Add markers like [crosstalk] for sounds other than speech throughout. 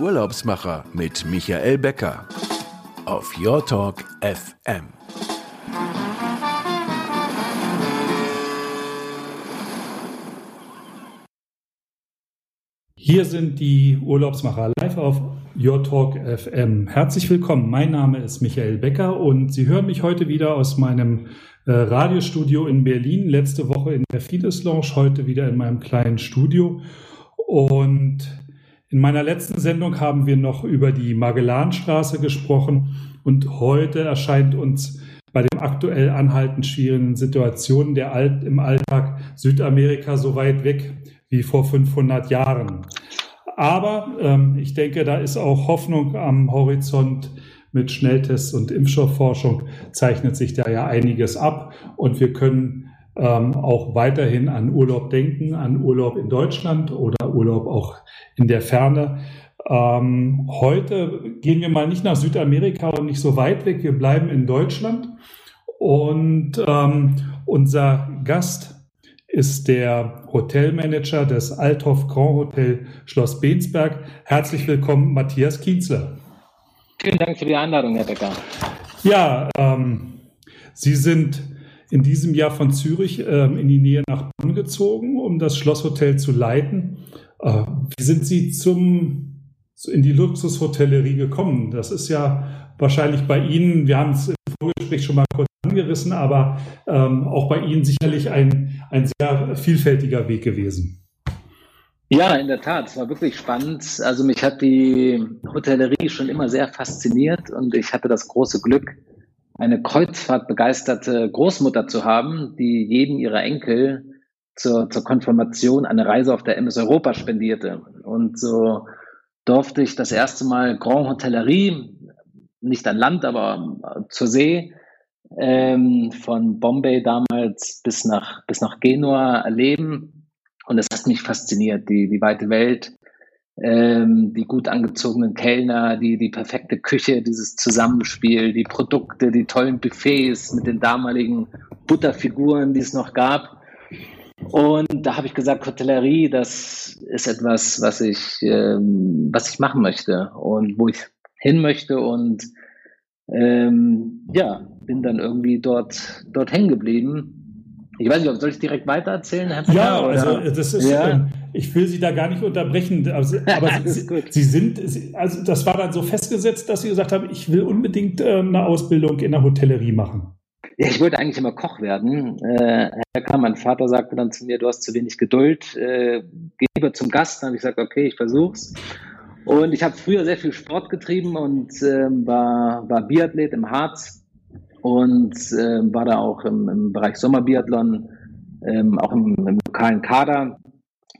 Urlaubsmacher mit Michael Becker auf Your Talk FM. Hier sind die Urlaubsmacher live auf Your Talk FM. Herzlich willkommen. Mein Name ist Michael Becker und Sie hören mich heute wieder aus meinem äh, Radiostudio in Berlin. Letzte Woche in der Fides Lounge, heute wieder in meinem kleinen Studio. Und in meiner letzten Sendung haben wir noch über die Magellanstraße gesprochen und heute erscheint uns bei den aktuell anhaltend schwierigen Situationen der Alt im Alltag Südamerika so weit weg wie vor 500 Jahren. Aber ähm, ich denke, da ist auch Hoffnung am Horizont. Mit Schnelltests und Impfstoffforschung zeichnet sich da ja einiges ab und wir können ähm, auch weiterhin an Urlaub denken, an Urlaub in Deutschland oder Urlaub auch in der Ferne. Ähm, heute gehen wir mal nicht nach Südamerika und nicht so weit weg. Wir bleiben in Deutschland und ähm, unser Gast ist der Hotelmanager des Althoff Grand Hotel Schloss Bensberg. Herzlich willkommen, Matthias Kienzler. Vielen Dank für die Einladung, Herr Becker. Ja, ähm, Sie sind in diesem Jahr von Zürich ähm, in die Nähe nach Bonn gezogen, um das Schlosshotel zu leiten. Äh, wie sind Sie zum, in die Luxushotellerie gekommen? Das ist ja wahrscheinlich bei Ihnen, wir haben es im Vorgespräch schon mal kurz angerissen, aber ähm, auch bei Ihnen sicherlich ein, ein sehr vielfältiger Weg gewesen. Ja, in der Tat. Es war wirklich spannend. Also mich hat die Hotellerie schon immer sehr fasziniert und ich hatte das große Glück, eine Kreuzfahrtbegeisterte Großmutter zu haben, die jedem ihrer Enkel zur, zur Konfirmation eine Reise auf der MS Europa spendierte. Und so durfte ich das erste Mal Grand Hotellerie, nicht an Land, aber zur See, ähm, von Bombay damals bis nach, bis nach Genua erleben. Und es hat mich fasziniert, die, die weite Welt, ähm, die gut angezogenen Kellner, die, die perfekte Küche, dieses Zusammenspiel, die Produkte, die tollen Buffets mit den damaligen Butterfiguren, die es noch gab. Und da habe ich gesagt, Hotellerie, das ist etwas, was ich, ähm, was ich machen möchte und wo ich hin möchte. Und ähm, ja, bin dann irgendwie dort, dort hängen geblieben ich weiß nicht, soll ich direkt weitererzählen, Herr Ja, also das ist, ja. Ähm, ich will Sie da gar nicht unterbrechen, aber Sie, [laughs] Sie, sind, also das war dann so festgesetzt, dass Sie gesagt haben, ich will unbedingt äh, eine Ausbildung in der Hotellerie machen. Ja, ich wollte eigentlich immer Koch werden. Äh, Herr mein Vater sagte dann zu mir, du hast zu wenig Geduld, äh, geh lieber zum Gast. Dann habe ich gesagt, okay, ich versuch's. Und ich habe früher sehr viel Sport getrieben und äh, war, war Biathlet im Harz und äh, war da auch im, im Bereich Sommerbiathlon, ähm, auch im, im, lokalen Kader,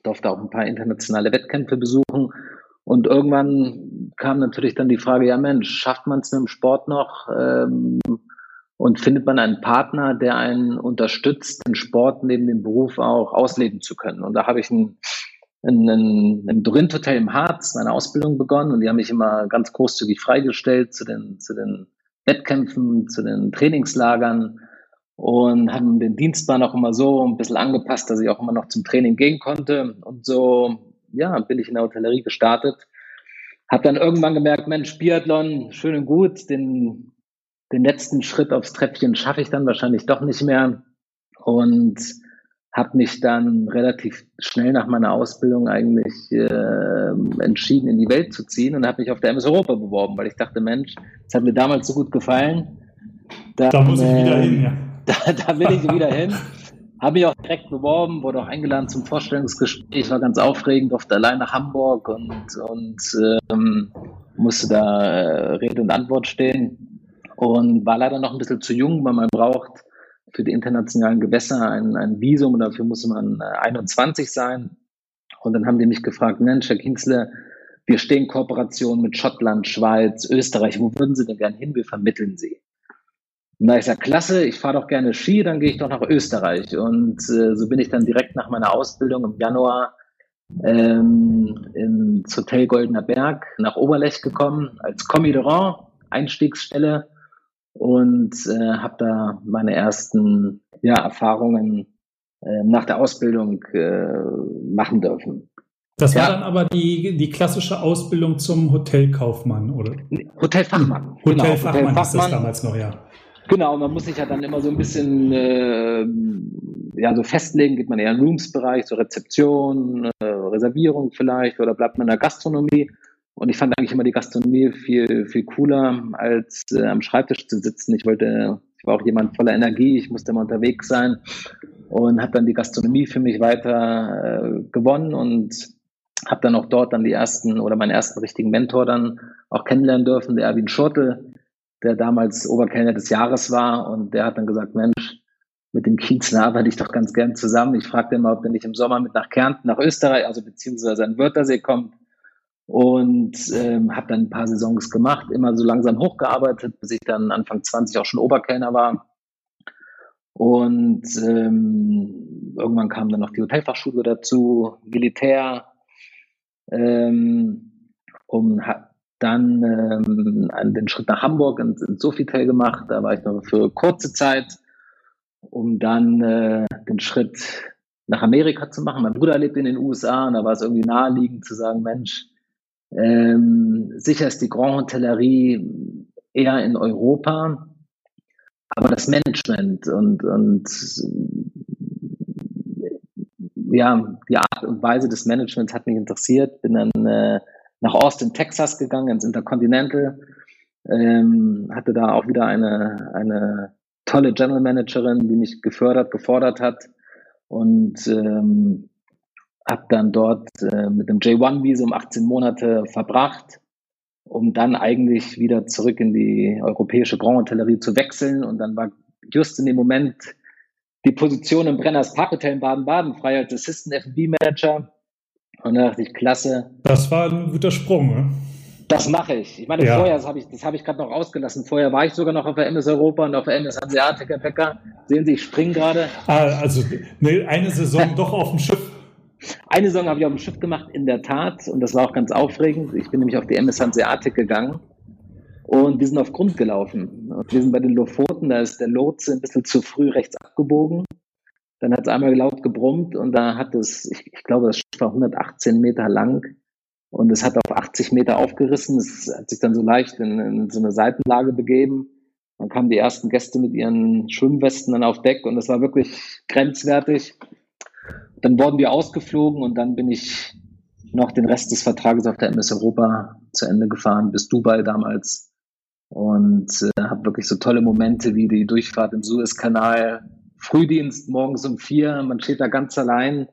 durfte auch ein paar internationale Wettkämpfe besuchen. Und irgendwann kam natürlich dann die Frage, ja Mensch, schafft man es mit dem Sport noch? Ähm, und findet man einen Partner, der einen unterstützt, den Sport neben dem Beruf auch ausleben zu können? Und da habe ich ein, ein, ein, im Dorint Hotel im Harz meine Ausbildung begonnen und die haben mich immer ganz großzügig freigestellt zu den, zu den Wettkämpfen, zu den Trainingslagern und haben den Dienstplan auch immer so ein bisschen angepasst, dass ich auch immer noch zum Training gehen konnte. Und so, ja, bin ich in der Hotellerie gestartet. Habe dann irgendwann gemerkt, Mensch, Biathlon, schön und gut, den, den letzten Schritt aufs Treppchen schaffe ich dann wahrscheinlich doch nicht mehr. Und habe mich dann relativ schnell nach meiner Ausbildung eigentlich äh, entschieden, in die Welt zu ziehen und habe mich auf der MS Europa beworben, weil ich dachte, Mensch, das hat mir damals so gut gefallen. Dann, da muss ich wieder äh, hin, ja. [laughs] Da, da will ich wieder hin. Habe mich auch direkt beworben, wurde auch eingeladen zum Vorstellungsgespräch, war ganz aufregend, durfte allein nach Hamburg und, und ähm, musste da äh, Rede und Antwort stehen und war leider noch ein bisschen zu jung, weil man braucht für die internationalen Gewässer ein, ein Visum und dafür muss man 21 äh, sein. Und dann haben die mich gefragt, Mensch, Herr Kienzle, wir stehen in Kooperation mit Schottland, Schweiz, Österreich. Wo würden Sie denn gern hin? Wir vermitteln Sie. Na, ich sage, klasse, ich fahre doch gerne Ski, dann gehe ich doch nach Österreich. Und äh, so bin ich dann direkt nach meiner Ausbildung im Januar ähm, ins Hotel Goldener Berg nach Oberlech gekommen als Rang, Einstiegsstelle und äh, habe da meine ersten ja, Erfahrungen äh, nach der Ausbildung äh, machen dürfen. Das war ja. dann aber die, die klassische Ausbildung zum Hotelkaufmann, oder? Hotelfachmann. Hotelfachmann, genau, Hotelfachmann ist das damals noch, ja. Genau, man muss sich ja dann immer so ein bisschen äh, ja, so festlegen, geht man eher in Rooms-Bereich, so Rezeption, äh, Reservierung vielleicht oder bleibt man in der Gastronomie. Und ich fand eigentlich immer die Gastronomie viel, viel cooler, als äh, am Schreibtisch zu sitzen. Ich wollte, ich war auch jemand voller Energie, ich musste immer unterwegs sein und habe dann die Gastronomie für mich weiter äh, gewonnen und habe dann auch dort dann die ersten oder meinen ersten richtigen Mentor dann auch kennenlernen dürfen, der Erwin Schurtel, der damals Oberkellner des Jahres war und der hat dann gesagt, Mensch, mit dem Kienzler arbeite ich doch ganz gern zusammen. Ich fragte immer, ob er nicht im Sommer mit nach Kärnten, nach Österreich, also beziehungsweise an Wörthersee kommt und ähm, habe dann ein paar Saisons gemacht, immer so langsam hochgearbeitet, bis ich dann Anfang 20 auch schon Oberkellner war. Und ähm, irgendwann kam dann noch die Hotelfachschule dazu, Militär, ähm, um dann ähm, den Schritt nach Hamburg ins, ins Sofitel gemacht. Da war ich noch für kurze Zeit, um dann äh, den Schritt nach Amerika zu machen. Mein Bruder lebt in den USA und da war es irgendwie naheliegend zu sagen, Mensch, ähm, sicher ist die Grand Hotellerie eher in Europa, aber das Management und, und ja, die Art und Weise des Managements hat mich interessiert. Bin dann äh, nach Austin, Texas gegangen, ins Intercontinental. Ähm, hatte da auch wieder eine, eine tolle General Managerin, die mich gefördert, gefordert hat. Und ähm, habe dann dort äh, mit dem J1-Visum 18 Monate verbracht, um dann eigentlich wieder zurück in die europäische Grand Hotellerie zu wechseln. Und dann war just in dem Moment die Position im Brenners Parkhotel in Baden-Baden frei als Assistant F&B Manager. Und da dachte ich, klasse. Das war ein guter Sprung, ne? Das mache ich. Ich meine, ja. vorher, das habe ich, das habe ich gerade noch ausgelassen. Vorher war ich sogar noch auf der MS Europa und auf der MS Hanseatic Bäcker. Sehen Sie, ich springe gerade. Ah, also ne, eine Saison [laughs] doch auf dem Schiff. Eine Saison habe ich auf dem Schiff gemacht, in der Tat. Und das war auch ganz aufregend. Ich bin nämlich auf die MS Hanseatic gegangen. Und wir sind auf Grund gelaufen. Wir sind bei den Lofoten, da ist der Lotse ein bisschen zu früh rechts abgebogen. Dann hat es einmal laut gebrummt und da hat es, ich, ich glaube, das Schiff war 118 Meter lang und es hat auf 80 Meter aufgerissen. Es hat sich dann so leicht in, in, so eine Seitenlage begeben. Dann kamen die ersten Gäste mit ihren Schwimmwesten dann auf Deck und es war wirklich grenzwertig. Dann wurden wir ausgeflogen und dann bin ich noch den Rest des Vertrages auf der MS Europa zu Ende gefahren, bis Dubai damals. Und äh, habe wirklich so tolle Momente wie die Durchfahrt im Suezkanal, Frühdienst morgens um vier, man steht da ganz allein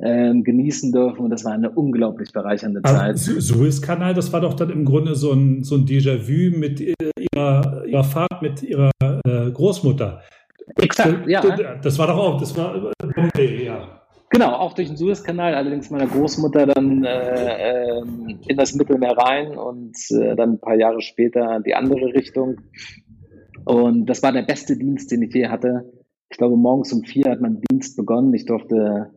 ähm, genießen dürfen. Und das war eine unglaublich bereichernde Zeit. Suezkanal, das war doch dann im Grunde so ein, so ein Déjà-vu mit ihrer, ihrer Fahrt mit ihrer äh, Großmutter. Exakt, ja. Das war doch auch, das war Bombay, ja. Genau, auch durch den Suezkanal, allerdings meiner Großmutter dann äh, äh, in das Mittelmeer rein und äh, dann ein paar Jahre später die andere Richtung. Und das war der beste Dienst, den ich je hatte. Ich glaube, morgens um vier hat mein Dienst begonnen. Ich durfte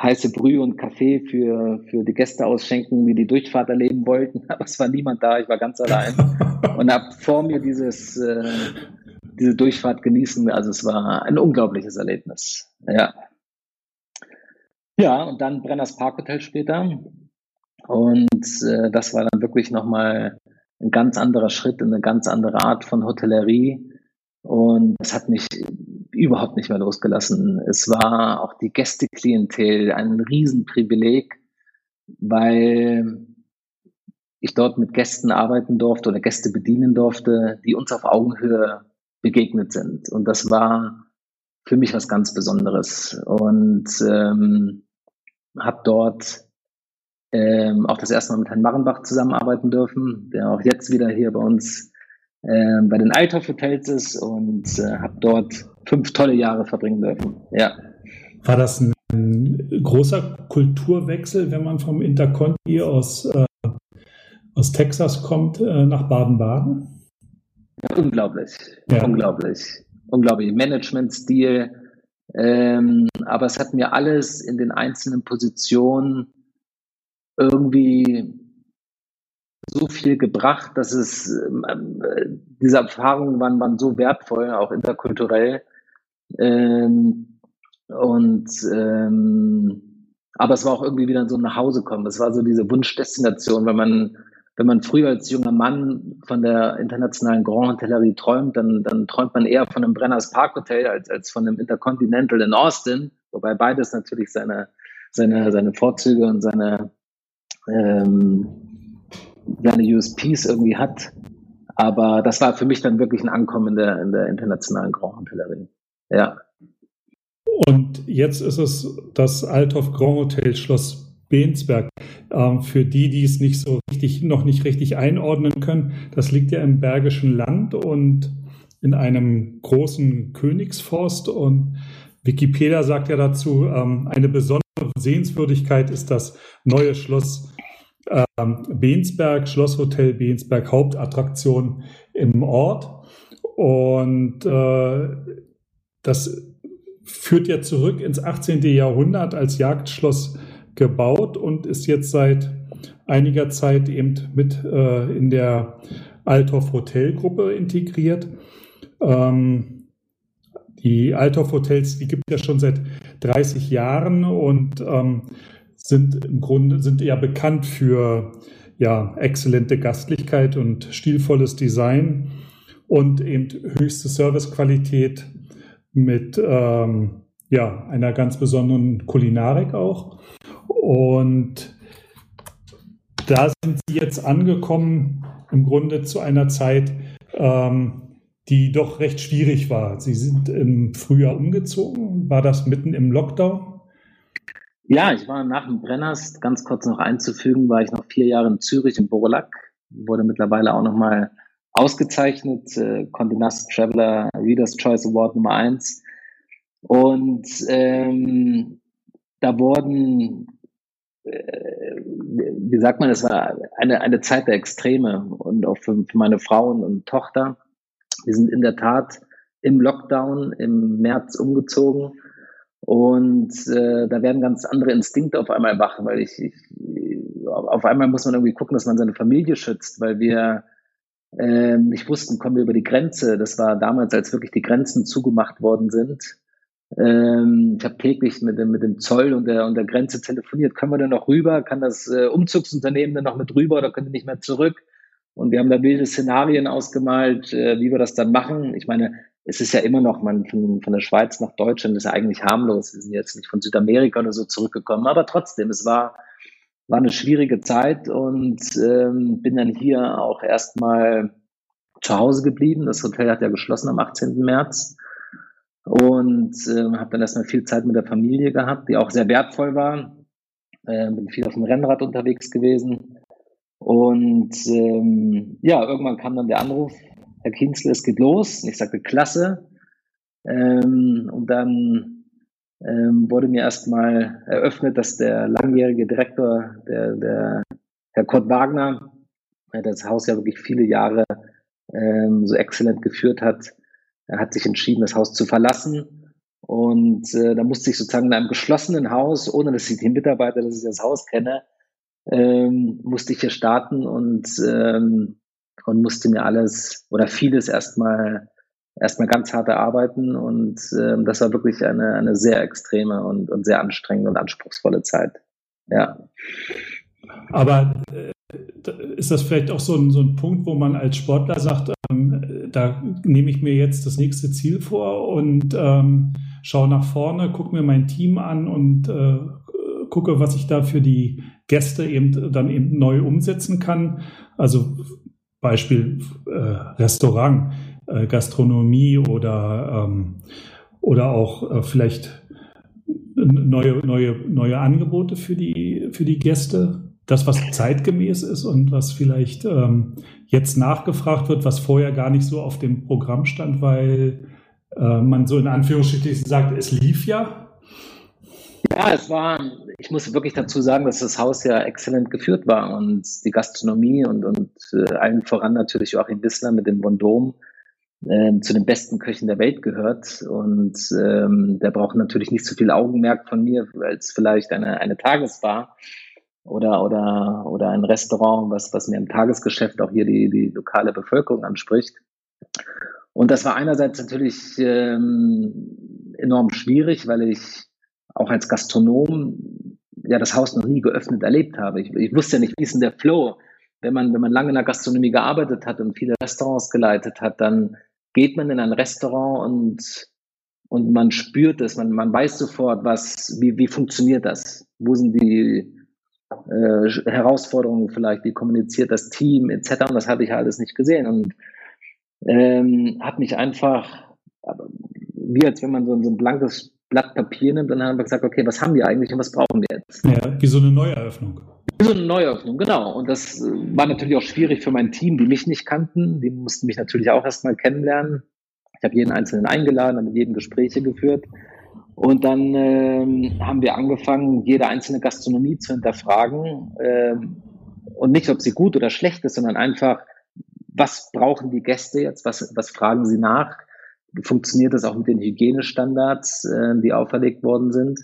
heiße Brühe und Kaffee für, für die Gäste ausschenken, die die Durchfahrt erleben wollten. [laughs] Aber es war niemand da, ich war ganz allein [laughs] und habe vor mir dieses, äh, diese Durchfahrt genießen. Also es war ein unglaubliches Erlebnis. Ja. Ja, und dann Brenners Parkhotel später. Und äh, das war dann wirklich nochmal ein ganz anderer Schritt, eine ganz andere Art von Hotellerie. Und das hat mich überhaupt nicht mehr losgelassen. Es war auch die Gästeklientel ein Riesenprivileg, weil ich dort mit Gästen arbeiten durfte oder Gäste bedienen durfte, die uns auf Augenhöhe begegnet sind. Und das war für mich was ganz Besonderes. Und ähm, habe dort ähm, auch das erste Mal mit Herrn Marrenbach zusammenarbeiten dürfen, der auch jetzt wieder hier bei uns äh, bei den Althoff Hotels ist und äh, habe dort fünf tolle Jahre verbringen dürfen. Ja. War das ein, ein großer Kulturwechsel, wenn man vom Interconti aus, äh, aus Texas kommt äh, nach Baden-Baden? Unglaublich, ja. unglaublich, unglaublich. Managementstil, ähm, aber es hat mir alles in den einzelnen Positionen irgendwie so viel gebracht, dass es äh, diese Erfahrungen waren, waren so wertvoll, auch interkulturell. Ähm, und ähm, aber es war auch irgendwie wieder so ein Nachhausekommen. Es war so diese Wunschdestination, wenn man, wenn man früher als junger Mann von der internationalen Grand Hotellerie träumt, dann, dann träumt man eher von einem Brenners Park Hotel als, als von einem Intercontinental in Austin, wobei beides natürlich seine, seine, seine Vorzüge und seine, ähm, seine USPs irgendwie hat. Aber das war für mich dann wirklich ein Ankommen in der, in der internationalen Grand Hotellerie. Ja. Und jetzt ist es das Althoff Grand Hotel Schloss Bensberg. Ähm, für die, die es nicht so richtig, noch nicht richtig einordnen können, das liegt ja im Bergischen Land und in einem großen Königsforst. Und Wikipedia sagt ja dazu, ähm, eine besondere Sehenswürdigkeit ist das neue Schloss ähm, Bensberg, Schlosshotel Bensberg, Hauptattraktion im Ort. Und äh, das führt ja zurück ins 18. Jahrhundert als Jagdschloss gebaut und ist jetzt seit einiger Zeit eben mit äh, in der Althoff Hotelgruppe integriert. Ähm, die Althoff Hotels, die gibt es ja schon seit 30 Jahren und ähm, sind im Grunde sind ja bekannt für ja exzellente Gastlichkeit und stilvolles Design und eben höchste Servicequalität mit ähm, ja, einer ganz besonderen Kulinarik auch. Und da sind sie jetzt angekommen, im Grunde zu einer Zeit, ähm, die doch recht schwierig war. Sie sind im Frühjahr umgezogen. War das mitten im Lockdown? Ja, ich war nach dem Brenners, ganz kurz noch einzufügen, war ich noch vier Jahre in Zürich im Borolack, wurde mittlerweile auch nochmal ausgezeichnet, äh, Condé Nast Traveler Reader's Choice Award Nummer eins. Und ähm, da wurden, wie sagt man, es war eine, eine Zeit der Extreme und auch für, für meine Frauen und Tochter. Wir sind in der Tat im Lockdown im März umgezogen und äh, da werden ganz andere Instinkte auf einmal wach, weil ich, ich auf einmal muss man irgendwie gucken, dass man seine Familie schützt, weil wir ähm, nicht wussten, kommen wir über die Grenze. Das war damals, als wirklich die Grenzen zugemacht worden sind. Ähm, ich habe täglich mit dem, mit dem Zoll und der, und der Grenze telefoniert. Können wir denn noch rüber? Kann das äh, Umzugsunternehmen denn noch mit rüber oder können die nicht mehr zurück? Und wir haben da wilde Szenarien ausgemalt, äh, wie wir das dann machen. Ich meine, es ist ja immer noch, man von, von der Schweiz nach Deutschland ist ja eigentlich harmlos. Wir sind jetzt nicht von Südamerika oder so zurückgekommen, aber trotzdem, es war war eine schwierige Zeit und ähm, bin dann hier auch erstmal zu Hause geblieben. Das Hotel hat ja geschlossen am 18. März und äh, habe dann erstmal viel Zeit mit der Familie gehabt, die auch sehr wertvoll war. Äh, bin viel auf dem Rennrad unterwegs gewesen und ähm, ja, irgendwann kam dann der Anruf, Herr Kienzle, es geht los. Und ich sagte, klasse. Ähm, und dann ähm, wurde mir erstmal eröffnet, dass der langjährige Direktor, der, der Herr Kurt Wagner, der das Haus ja wirklich viele Jahre ähm, so exzellent geführt hat, er hat sich entschieden, das Haus zu verlassen. Und äh, da musste ich sozusagen in einem geschlossenen Haus, ohne dass ich den Mitarbeiter, dass ich das Haus kenne, ähm, musste ich hier starten und, ähm, und musste mir alles oder vieles erstmal erstmal ganz hart erarbeiten und ähm, das war wirklich eine, eine sehr extreme und, und sehr anstrengende und anspruchsvolle Zeit. Ja. Aber äh, ist das vielleicht auch so ein, so ein Punkt, wo man als Sportler sagt, da nehme ich mir jetzt das nächste Ziel vor und ähm, schaue nach vorne, gucke mir mein Team an und äh, gucke, was ich da für die Gäste eben dann eben neu umsetzen kann. Also Beispiel äh, Restaurant äh, Gastronomie oder, ähm, oder auch äh, vielleicht neue, neue, neue Angebote für die, für die Gäste. Das, was zeitgemäß ist und was vielleicht ähm, jetzt nachgefragt wird, was vorher gar nicht so auf dem Programm stand, weil äh, man so in Anführungsstrichen sagt, es lief ja. Ja, es war, ich muss wirklich dazu sagen, dass das Haus ja exzellent geführt war und die Gastronomie und, und äh, allen voran natürlich in Wissler mit dem Bondom ähm, zu den besten Köchen der Welt gehört. Und ähm, der braucht natürlich nicht so viel Augenmerk von mir als vielleicht eine, eine Tagesbar oder, oder, oder ein Restaurant, was, was mir im Tagesgeschäft auch hier die, die lokale Bevölkerung anspricht. Und das war einerseits natürlich ähm, enorm schwierig, weil ich auch als Gastronom ja das Haus noch nie geöffnet erlebt habe. Ich, ich wusste ja nicht, wie ist denn der Flow. Wenn man, wenn man lange in der Gastronomie gearbeitet hat und viele Restaurants geleitet hat, dann geht man in ein Restaurant und, und man spürt es, man, man weiß sofort, was, wie, wie funktioniert das? Wo sind die äh, Herausforderungen vielleicht, wie kommuniziert das Team etc. Und das habe ich ja alles nicht gesehen und ähm, habe mich einfach, wie als wenn man so, so ein blankes Blatt Papier nimmt, dann haben wir gesagt, okay, was haben wir eigentlich und was brauchen wir jetzt? Ja, wie so eine Neueröffnung. Wie so eine Neueröffnung, genau. Und das äh, war natürlich auch schwierig für mein Team, die mich nicht kannten. Die mussten mich natürlich auch erstmal kennenlernen. Ich habe jeden Einzelnen eingeladen, habe mit jedem Gespräche geführt. Und dann ähm, haben wir angefangen, jede einzelne Gastronomie zu hinterfragen. Ähm, und nicht, ob sie gut oder schlecht ist, sondern einfach, was brauchen die Gäste jetzt? Was, was fragen sie nach? funktioniert das auch mit den Hygienestandards, äh, die auferlegt worden sind.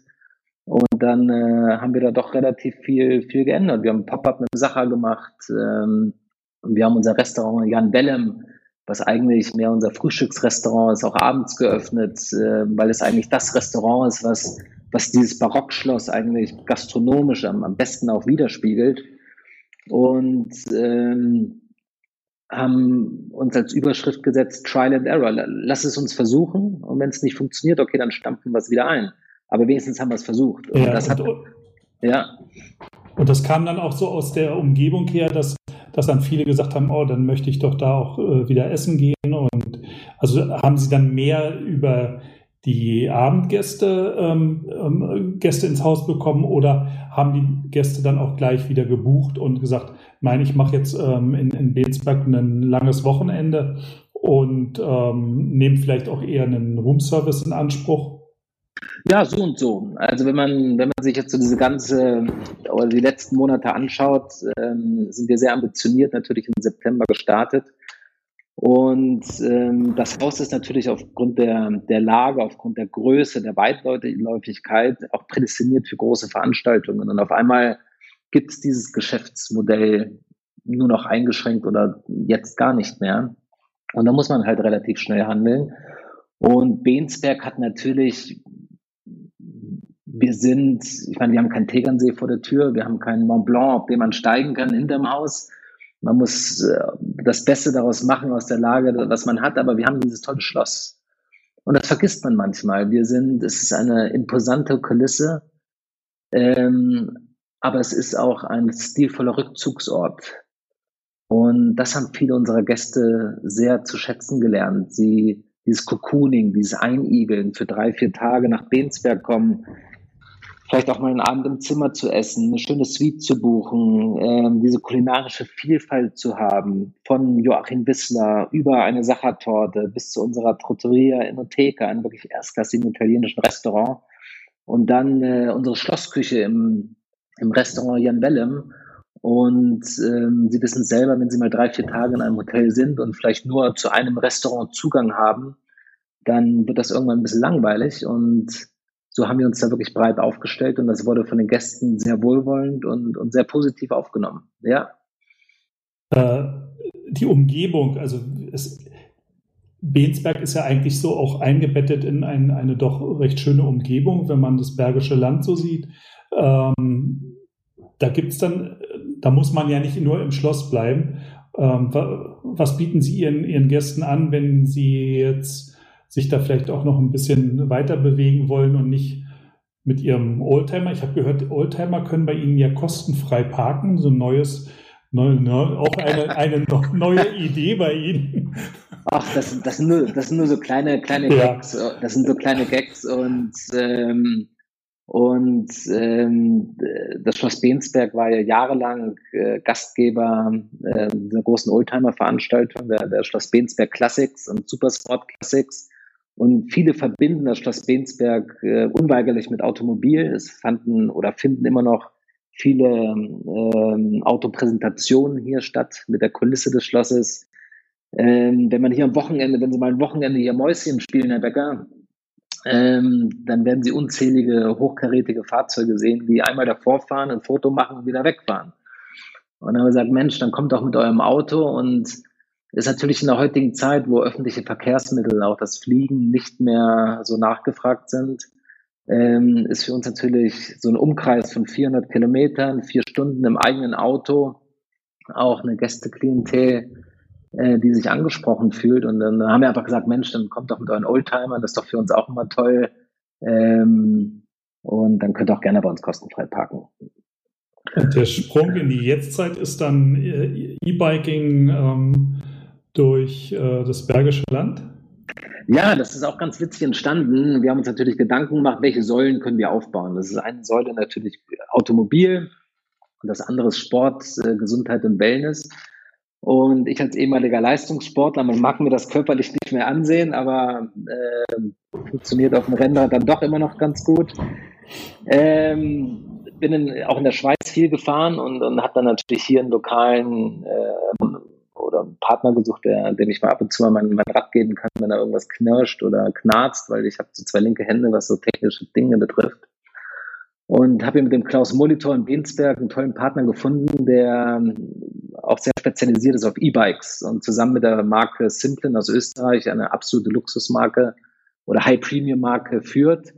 Und dann äh, haben wir da doch relativ viel, viel geändert. Wir haben Pop-up mit Sacher gemacht. Ähm, wir haben unser Restaurant Jan Bellem, was eigentlich mehr unser Frühstücksrestaurant ist, auch abends geöffnet, äh, weil es eigentlich das Restaurant ist, was, was dieses Barockschloss eigentlich gastronomisch am, am besten auch widerspiegelt. Und ähm, haben uns als Überschrift gesetzt, Trial and Error. Lass es uns versuchen und wenn es nicht funktioniert, okay, dann stampfen wir es wieder ein. Aber wenigstens haben wir es versucht. Und ja, das hat, und, ja. Und das kam dann auch so aus der Umgebung her, dass, dass dann viele gesagt haben, oh, dann möchte ich doch da auch äh, wieder essen gehen. Und also haben sie dann mehr über die Abendgäste ähm, ähm, Gäste ins Haus bekommen oder haben die Gäste dann auch gleich wieder gebucht und gesagt, nein, ich mache jetzt ähm, in, in Bensberg ein langes Wochenende und ähm, nehme vielleicht auch eher einen Roomservice in Anspruch? Ja, so und so. Also wenn man, wenn man sich jetzt so diese ganze oder die letzten Monate anschaut, ähm, sind wir sehr ambitioniert natürlich im September gestartet und ähm, das Haus ist natürlich aufgrund der, der Lage, aufgrund der Größe, der Weitläufigkeit auch prädestiniert für große Veranstaltungen. Und auf einmal gibt es dieses Geschäftsmodell nur noch eingeschränkt oder jetzt gar nicht mehr. Und da muss man halt relativ schnell handeln. Und Bensberg hat natürlich, wir sind, ich meine, wir haben keinen Tegernsee vor der Tür, wir haben keinen Mont Blanc, auf dem man steigen kann hinterm Haus man muss äh, das Beste daraus machen aus der Lage, was man hat, aber wir haben dieses tolle Schloss. Und das vergisst man manchmal. Wir sind, es ist eine imposante Kulisse, ähm, aber es ist auch ein stilvoller Rückzugsort. Und das haben viele unserer Gäste sehr zu schätzen gelernt. Sie, dieses Cocooning, dieses Einigeln für drei, vier Tage nach Bensberg kommen, vielleicht auch mal einen Abend im Zimmer zu essen, eine schöne Suite zu buchen, ähm, diese kulinarische Vielfalt zu haben, von Joachim Wissler über eine Sachertorte bis zu unserer Trattoria Enoteca, einem wirklich erstklassigen italienischen Restaurant. Und dann äh, unsere Schlossküche im, im Restaurant Jan Bellem und ähm, Sie wissen selber, wenn Sie mal drei, vier Tage in einem Hotel sind und vielleicht nur zu einem Restaurant Zugang haben, dann wird das irgendwann ein bisschen langweilig. Und so haben wir uns da wirklich breit aufgestellt und das wurde von den Gästen sehr wohlwollend und, und sehr positiv aufgenommen. Ja. Äh, die Umgebung, also es, Bensberg ist ja eigentlich so auch eingebettet in ein, eine doch recht schöne Umgebung, wenn man das Bergische Land so sieht. Ähm, da gibt es dann, da muss man ja nicht nur im Schloss bleiben. Ähm, was bieten Sie Ihren, Ihren Gästen an, wenn Sie jetzt sich da vielleicht auch noch ein bisschen weiter bewegen wollen und nicht mit ihrem Oldtimer. Ich habe gehört, Oldtimer können bei Ihnen ja kostenfrei parken. So ein neues, neu, neu, auch eine, eine [laughs] neue Idee bei Ihnen. Ach, das, das, sind nur, das sind nur so kleine, kleine Gags. Ja. Das sind so kleine Gags und ähm, und ähm, das Schloss Bensberg war ja jahrelang äh, Gastgeber äh, der großen Oldtimer-Veranstaltung, der, der Schloss Bensberg Classics und Supersport Classics. Und viele verbinden das Schloss Bensberg äh, unweigerlich mit Automobil. Es fanden oder finden immer noch viele ähm, Autopräsentationen hier statt mit der Kulisse des Schlosses. Ähm, wenn man hier am Wochenende, wenn Sie mal ein Wochenende hier Mäuschen spielen, Herr Becker, ähm, dann werden Sie unzählige hochkarätige Fahrzeuge sehen, die einmal davor fahren, ein Foto machen und wieder wegfahren. Und dann haben wir gesagt, Mensch, dann kommt doch mit eurem Auto und ist natürlich in der heutigen Zeit, wo öffentliche Verkehrsmittel, auch das Fliegen, nicht mehr so nachgefragt sind, ähm, ist für uns natürlich so ein Umkreis von 400 Kilometern, vier Stunden im eigenen Auto, auch eine Gästeklientel, äh, die sich angesprochen fühlt. Und dann haben wir einfach gesagt, Mensch, dann kommt doch mit euren Oldtimern, das ist doch für uns auch immer toll. Ähm, und dann könnt ihr auch gerne bei uns kostenfrei parken. Der Sprung in die Jetztzeit ist dann äh, E-Biking ähm, durch äh, das Bergische Land? Ja, das ist auch ganz witzig entstanden. Wir haben uns natürlich Gedanken gemacht, welche Säulen können wir aufbauen. Das ist eine Säule natürlich Automobil und das andere ist Sport, äh, Gesundheit und Wellness. Und ich als ehemaliger Leistungssportler, man mag mir das körperlich nicht mehr ansehen, aber äh, funktioniert auf dem Rennrad dann doch immer noch ganz gut. Ähm, bin in, auch in der Schweiz viel gefahren und, und habe dann natürlich hier einen lokalen äh, oder einen Partner gesucht, der, dem ich mal ab und zu mal mein, mein Rad geben kann, wenn da irgendwas knirscht oder knarzt, weil ich habe so zwei linke Hände, was so technische Dinge betrifft. Und habe hier mit dem Klaus Molitor in Bensberg einen tollen Partner gefunden, der ähm, auch sehr spezialisiert ist auf E-Bikes und zusammen mit der Marke Simplin aus Österreich, eine absolute Luxusmarke oder High-Premium-Marke führt.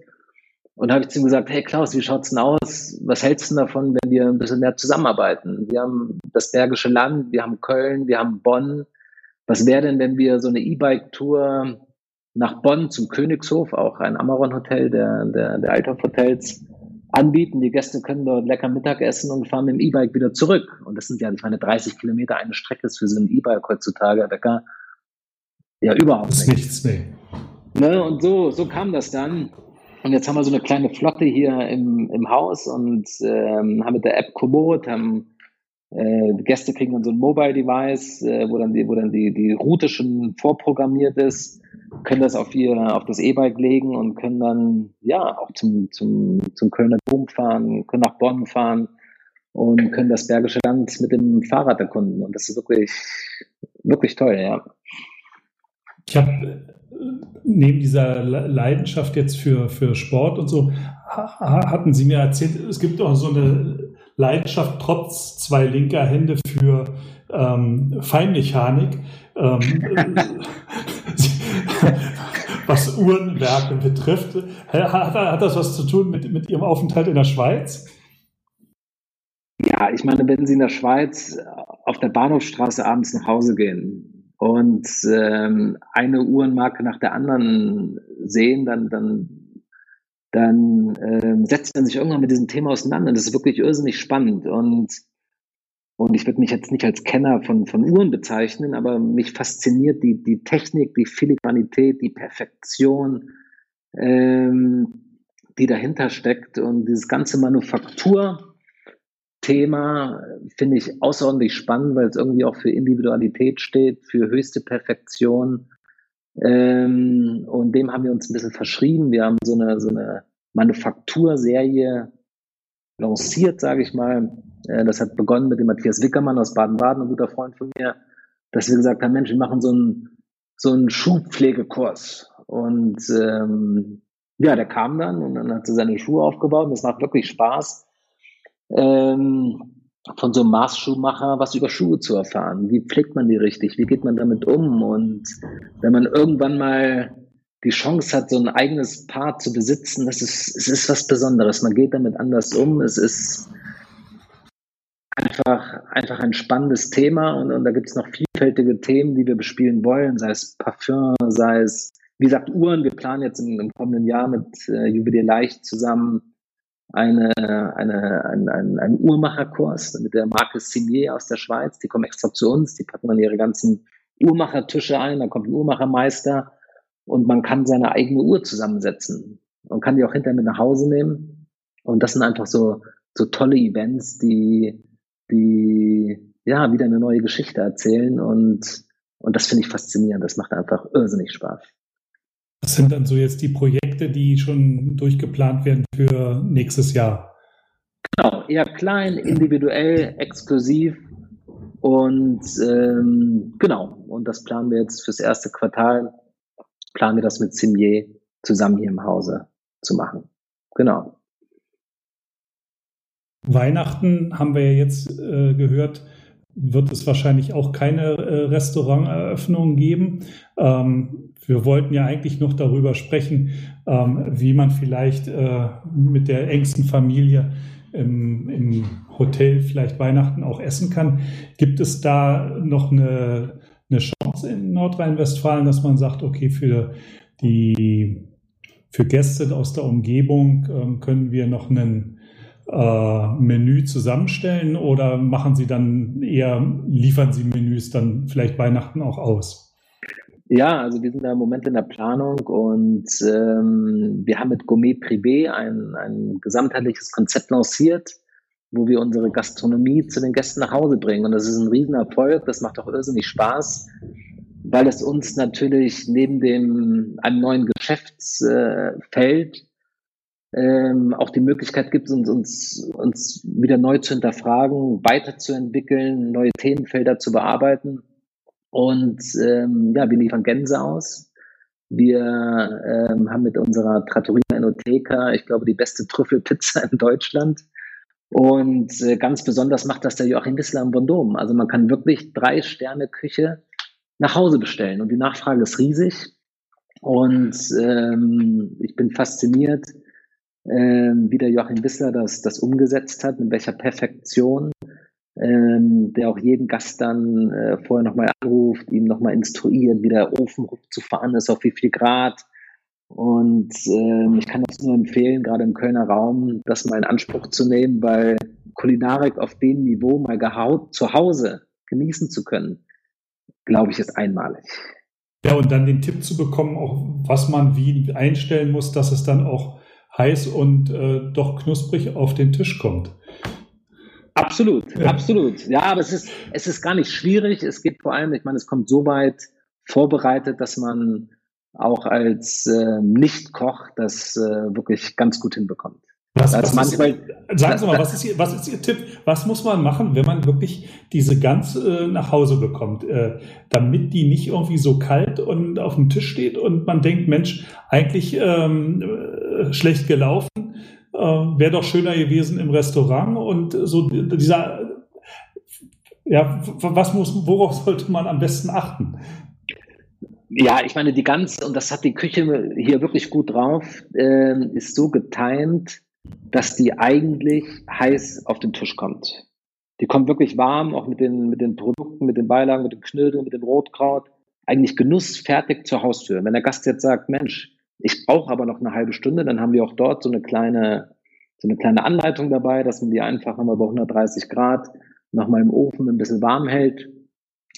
Und habe ich zu ihm gesagt, hey Klaus, wie schaut's denn aus? Was hältst du davon, wenn wir ein bisschen mehr zusammenarbeiten? Wir haben das Bergische Land, wir haben Köln, wir haben Bonn. Was wäre denn, wenn wir so eine E-Bike-Tour nach Bonn zum Königshof, auch ein Amaron-Hotel der, der, der Althoff-Hotels, anbieten. Die Gäste können dort lecker Mittag essen und fahren mit dem E-Bike wieder zurück. Und das sind ja, ich meine, 30 Kilometer eine Strecke ist für so ein E-Bike heutzutage, Becker. Ja, überhaupt nicht. nichts, nee. Ne, und so, so kam das dann. Und jetzt haben wir so eine kleine Flotte hier im, im Haus und ähm, haben mit der App Komoot, haben äh, Gäste kriegen dann so ein Mobile Device, äh, wo dann die, wo dann die, die Route schon vorprogrammiert ist, können das auf ihr, auf das E-Bike legen und können dann ja auch zum, zum, zum Kölner Dom fahren, können nach Bonn fahren und können das Bergische Land mit dem Fahrrad erkunden. Und das ist wirklich, wirklich toll, ja. Ich habe neben dieser Leidenschaft jetzt für, für Sport und so, hatten Sie mir erzählt, es gibt auch so eine Leidenschaft trotz zwei linker Hände für ähm, Feinmechanik. Ähm, [laughs] was Uhrenwerke betrifft. Hat, hat, das was zu tun mit, mit Ihrem Aufenthalt in der Schweiz? Ja, ich meine, wenn Sie in der Schweiz auf der Bahnhofstraße abends nach Hause gehen, und ähm, eine Uhrenmarke nach der anderen sehen, dann, dann, dann ähm, setzt man sich irgendwann mit diesem Thema auseinander. Das ist wirklich irrsinnig spannend. Und, und ich würde mich jetzt nicht als Kenner von, von Uhren bezeichnen, aber mich fasziniert die, die Technik, die Filigranität, die Perfektion, ähm, die dahinter steckt und dieses ganze Manufaktur Thema finde ich außerordentlich spannend, weil es irgendwie auch für Individualität steht, für höchste Perfektion. Ähm, und dem haben wir uns ein bisschen verschrieben. Wir haben so eine, so eine Manufakturserie lanciert, sage ich mal. Äh, das hat begonnen mit dem Matthias Wickermann aus Baden-Baden, ein guter Freund von mir, dass wir gesagt haben, Mensch, wir machen so einen, so einen Schuhpflegekurs. Und ähm, ja, der kam dann und dann hat er seine Schuhe aufgebaut und das macht wirklich Spaß ähm, von so einem Maßschuhmacher was über Schuhe zu erfahren. Wie pflegt man die richtig? Wie geht man damit um? Und wenn man irgendwann mal die Chance hat, so ein eigenes Paar zu besitzen, das ist, es ist was Besonderes. Man geht damit anders um. Es ist einfach, einfach ein spannendes Thema und, und da gibt es noch vielfältige Themen, die wir bespielen wollen, sei es Parfum, sei es, wie gesagt, Uhren. Wir planen jetzt im, im kommenden Jahr mit äh, Juwelier Leicht zusammen eine, eine, ein, ein, Uhrmacherkurs mit der Marke Simier aus der Schweiz. Die kommen extra zu uns, die packen dann ihre ganzen Uhrmachertische ein, dann kommt ein Uhrmachermeister und man kann seine eigene Uhr zusammensetzen und kann die auch hinterher mit nach Hause nehmen. Und das sind einfach so, so tolle Events, die, die ja wieder eine neue Geschichte erzählen und, und das finde ich faszinierend. Das macht einfach irrsinnig Spaß. Was sind dann so jetzt die Projekte, die schon durchgeplant werden für nächstes Jahr? Genau, eher klein, individuell, exklusiv und ähm, genau. Und das planen wir jetzt fürs erste Quartal, planen wir das mit Simier zusammen hier im Hause zu machen. Genau. Weihnachten haben wir ja jetzt äh, gehört, wird es wahrscheinlich auch keine äh, Restauranteröffnung geben. Ähm, wir wollten ja eigentlich noch darüber sprechen, ähm, wie man vielleicht äh, mit der engsten Familie im, im, Hotel vielleicht Weihnachten auch essen kann. Gibt es da noch eine, eine Chance in Nordrhein-Westfalen, dass man sagt, okay, für die für Gäste aus der Umgebung ähm, können wir noch einen äh, Menü zusammenstellen oder machen Sie dann eher, liefern Sie Menüs dann vielleicht Weihnachten auch aus? Ja, also wir sind da im Moment in der Planung und ähm, wir haben mit Gourmet Privé ein, ein gesamtheitliches Konzept lanciert, wo wir unsere Gastronomie zu den Gästen nach Hause bringen. Und das ist ein Riesenerfolg, das macht auch irrsinnig Spaß, weil es uns natürlich neben dem einem neuen Geschäftsfeld ähm, auch die Möglichkeit gibt, uns, uns, uns wieder neu zu hinterfragen, weiterzuentwickeln, neue Themenfelder zu bearbeiten. Und ähm, ja, wir liefern Gänse aus. Wir ähm, haben mit unserer Trattoria Enoteca, ich glaube, die beste Trüffelpizza in Deutschland. Und äh, ganz besonders macht das der Joachim Wissler im Vendôme. Also man kann wirklich drei Sterne Küche nach Hause bestellen. Und die Nachfrage ist riesig. Und ähm, ich bin fasziniert, ähm, wie der Joachim Wissler das, das umgesetzt hat, mit welcher Perfektion, ähm, der auch jeden Gast dann äh, vorher nochmal anruft, ihm nochmal instruiert, wie der Ofen zu fahren ist, auf wie viel Grad. Und ähm, ich kann das nur empfehlen, gerade im Kölner Raum, das mal in Anspruch zu nehmen, weil Kulinarik auf dem Niveau mal gehaut zu Hause genießen zu können, glaube ich, ist einmalig. Ja, und dann den Tipp zu bekommen, auch was man wie einstellen muss, dass es dann auch heiß und äh, doch knusprig auf den Tisch kommt. Absolut, ja. absolut. Ja, aber es ist, es ist gar nicht schwierig. Es geht vor allem, ich meine, es kommt so weit vorbereitet, dass man auch als äh, Nicht-Koch das äh, wirklich ganz gut hinbekommt. Was, was manchmal, ist, sagen Sie mal, was ist, Ihr, was ist Ihr Tipp? Was muss man machen, wenn man wirklich diese Gans äh, nach Hause bekommt, äh, damit die nicht irgendwie so kalt und auf dem Tisch steht und man denkt, Mensch, eigentlich ähm, äh, schlecht gelaufen, äh, wäre doch schöner gewesen im Restaurant und so dieser, ja, was muss, worauf sollte man am besten achten? Ja, ich meine, die Gans, und das hat die Küche hier wirklich gut drauf, äh, ist so getimt, dass die eigentlich heiß auf den Tisch kommt. Die kommt wirklich warm, auch mit den, mit den Produkten, mit den Beilagen, mit dem Knödel, mit dem Rotkraut. Eigentlich genussfertig zur Haustür. Wenn der Gast jetzt sagt, Mensch, ich brauche aber noch eine halbe Stunde, dann haben wir auch dort so eine kleine, so eine kleine Anleitung dabei, dass man die einfach nochmal bei 130 Grad nochmal im Ofen ein bisschen warm hält.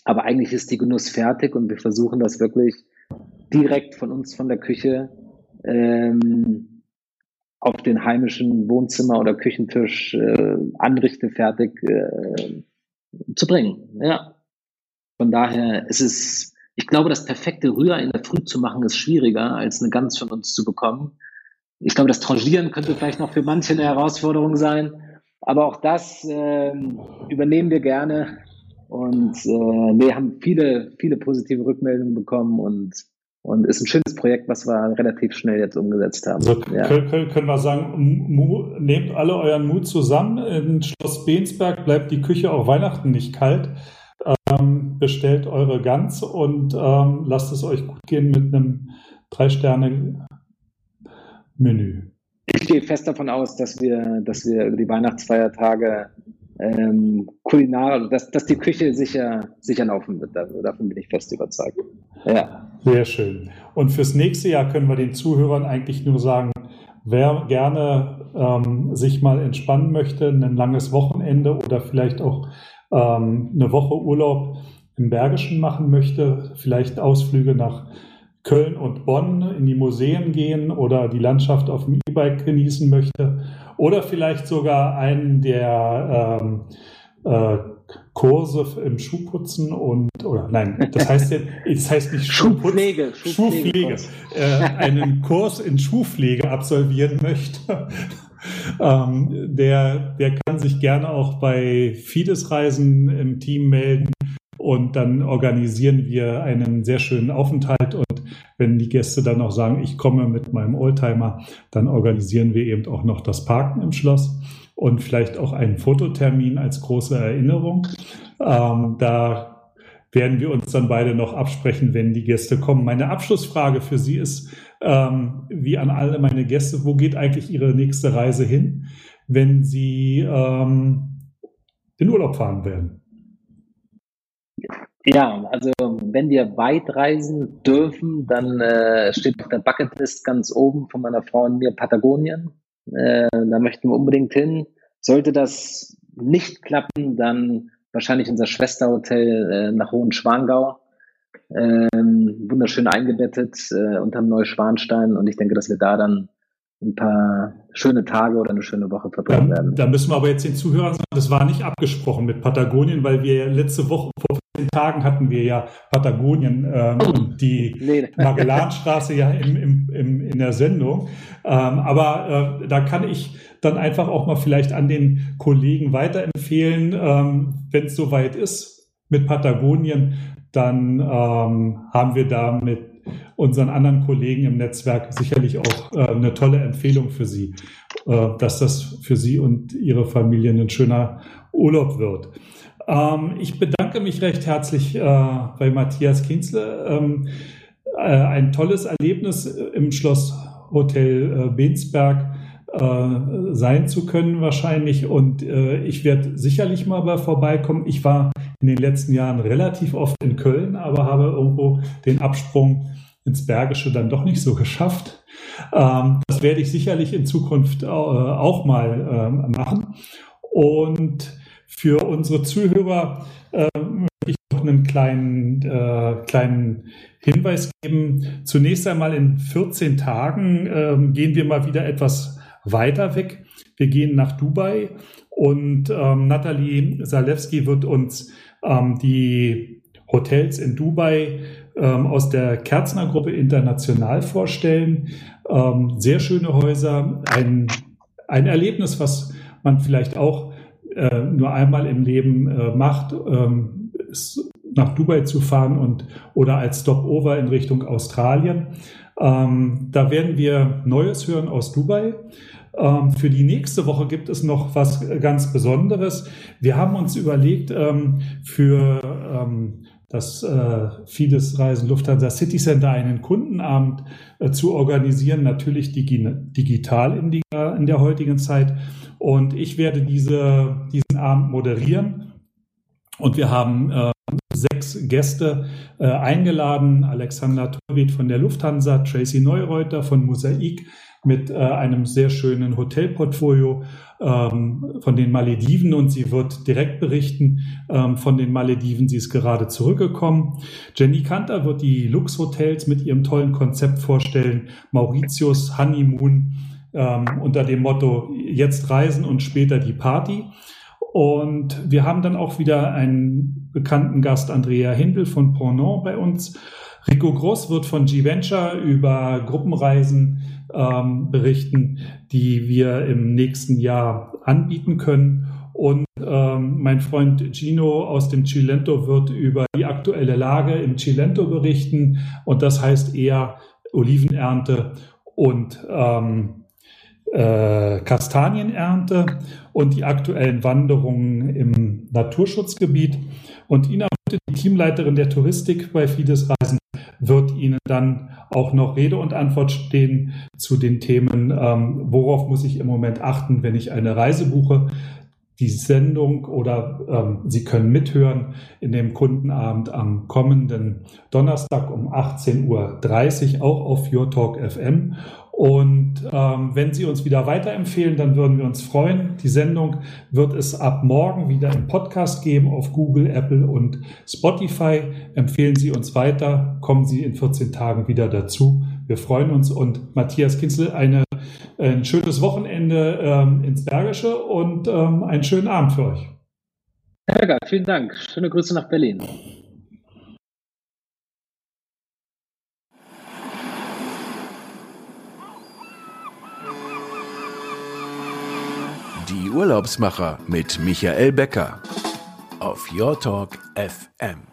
Aber eigentlich ist die Genuss fertig und wir versuchen das wirklich direkt von uns, von der Küche, ähm, auf den heimischen Wohnzimmer oder Küchentisch äh, anrichte fertig äh, zu bringen. Ja. Von daher ist es, ich glaube, das perfekte Rührei in der Früh zu machen ist schwieriger, als eine Gans von uns zu bekommen. Ich glaube, das Trangieren könnte vielleicht noch für manche eine Herausforderung sein. Aber auch das äh, übernehmen wir gerne. Und äh, wir haben viele, viele positive Rückmeldungen bekommen und und ist ein schönes Projekt, was wir relativ schnell jetzt umgesetzt haben. Also ja. können, können, wir sagen, Mu, nehmt alle euren Mut zusammen. In Schloss Bensberg bleibt die Küche auch Weihnachten nicht kalt. Ähm, bestellt eure Gans und ähm, lasst es euch gut gehen mit einem Drei-Sterne-Menü. Ich gehe fest davon aus, dass wir, dass wir über die Weihnachtsfeiertage ähm, kulinarisch, dass, dass die Küche sicher, sicher laufen wird. Davon bin ich fest überzeugt. Ja. Sehr schön. Und fürs nächste Jahr können wir den Zuhörern eigentlich nur sagen, wer gerne ähm, sich mal entspannen möchte, ein langes Wochenende oder vielleicht auch ähm, eine Woche Urlaub im Bergischen machen möchte, vielleicht Ausflüge nach Köln und Bonn in die Museen gehen oder die Landschaft auf dem E-Bike genießen möchte oder vielleicht sogar einen der ähm, äh, Kurse im Schuhputzen und oder nein, das heißt das heißt nicht Schuhpflege, Schuhpflege, Schuhpflege äh, einen Kurs in Schuhpflege absolvieren möchte. ähm, der, der kann sich gerne auch bei Fides Reisen im Team melden und dann organisieren wir einen sehr schönen Aufenthalt und wenn die Gäste dann noch sagen, ich komme mit meinem Oldtimer, dann organisieren wir eben auch noch das Parken im Schloss und vielleicht auch einen Fototermin als große Erinnerung. Ähm, da werden wir uns dann beide noch absprechen, wenn die Gäste kommen. Meine Abschlussfrage für Sie ist, ähm, wie an alle meine Gäste, wo geht eigentlich Ihre nächste Reise hin, wenn Sie ähm, in Urlaub fahren werden? Ja, also wenn wir weit reisen dürfen, dann äh, steht auf der Bucketlist ganz oben von meiner Frau und mir Patagonien. Äh, da möchten wir unbedingt hin. Sollte das nicht klappen, dann wahrscheinlich unser Schwesterhotel äh, nach Hohenschwangau. Ähm, wunderschön eingebettet äh, unterm Neuschwanstein und ich denke, dass wir da dann ein paar schöne Tage oder eine schöne Woche verbringen werden. Da müssen wir aber jetzt den Zuhörern sagen, das war nicht abgesprochen mit Patagonien, weil wir letzte Woche vor zehn Tagen hatten wir ja Patagonien ähm, und die nee. Magellanstraße ja im, im, im, in der Sendung. Ähm, aber äh, da kann ich dann einfach auch mal vielleicht an den Kollegen weiterempfehlen, ähm, wenn es soweit ist mit Patagonien, dann ähm, haben wir da mit unseren anderen Kollegen im Netzwerk sicherlich auch äh, eine tolle Empfehlung für Sie, äh, dass das für Sie und Ihre Familien ein schöner Urlaub wird. Ähm, ich bedanke mich recht herzlich äh, bei Matthias Kinzle. Ähm, äh, ein tolles Erlebnis im Schloss Hotel äh, Bensberg äh, sein zu können wahrscheinlich und ich werde sicherlich mal bei vorbeikommen. Ich war in den letzten Jahren relativ oft in Köln, aber habe irgendwo den Absprung ins Bergische dann doch nicht so [laughs] geschafft. Ähm, das werde ich sicherlich in Zukunft äh, auch mal äh, machen. Und für unsere Zuhörer äh, möchte ich noch einen kleinen, äh, kleinen Hinweis geben. Zunächst einmal in 14 Tagen ähm, gehen wir mal wieder etwas weiter weg. Wir gehen nach Dubai und ähm, Nathalie Salewski wird uns ähm, die Hotels in Dubai ähm, aus der Kerzner Gruppe international vorstellen. Ähm, sehr schöne Häuser, ein, ein Erlebnis, was man vielleicht auch äh, nur einmal im Leben äh, macht, ähm, ist nach Dubai zu fahren und oder als Stopover in Richtung Australien. Ähm, da werden wir Neues hören aus Dubai. Ähm, für die nächste Woche gibt es noch was ganz Besonderes. Wir haben uns überlegt, ähm, für ähm, das äh, Fides Reisen Lufthansa City Center einen Kundenabend äh, zu organisieren, natürlich digi digital in, die, äh, in der heutigen Zeit. Und ich werde diese, diesen Abend moderieren. Und wir haben äh, sechs Gäste äh, eingeladen. Alexander Torwied von der Lufthansa, Tracy Neureuter von Mosaik, mit äh, einem sehr schönen Hotelportfolio ähm, von den Malediven und sie wird direkt berichten ähm, von den Malediven. Sie ist gerade zurückgekommen. Jenny Kanter wird die Lux Hotels mit ihrem tollen Konzept vorstellen. Mauritius Honeymoon ähm, unter dem Motto jetzt reisen und später die Party. Und wir haben dann auch wieder einen bekannten Gast, Andrea Hindel von Pornon bei uns. Rico Groß wird von G-Venture über Gruppenreisen ähm, berichten, die wir im nächsten Jahr anbieten können. Und ähm, mein Freund Gino aus dem Cilento wird über die aktuelle Lage im Cilento berichten. Und das heißt eher Olivenernte und ähm, äh, Kastanienernte und die aktuellen Wanderungen im Naturschutzgebiet. Und Ina, die Teamleiterin der Touristik bei Fides Reisen, wird Ihnen dann auch noch Rede und Antwort stehen zu den Themen, ähm, worauf muss ich im Moment achten, wenn ich eine Reise buche. Die Sendung oder ähm, Sie können mithören in dem Kundenabend am kommenden Donnerstag um 18.30 Uhr auch auf Your Talk FM. Und ähm, wenn Sie uns wieder weiterempfehlen, dann würden wir uns freuen. Die Sendung wird es ab morgen wieder im Podcast geben auf Google, Apple und Spotify. Empfehlen Sie uns weiter, kommen Sie in 14 Tagen wieder dazu. Wir freuen uns und Matthias Kinzel, eine, ein schönes Wochenende ähm, ins Bergische und ähm, einen schönen Abend für euch. Helga, vielen Dank. Schöne Grüße nach Berlin. Urlaubsmacher mit Michael Becker auf Your Talk FM.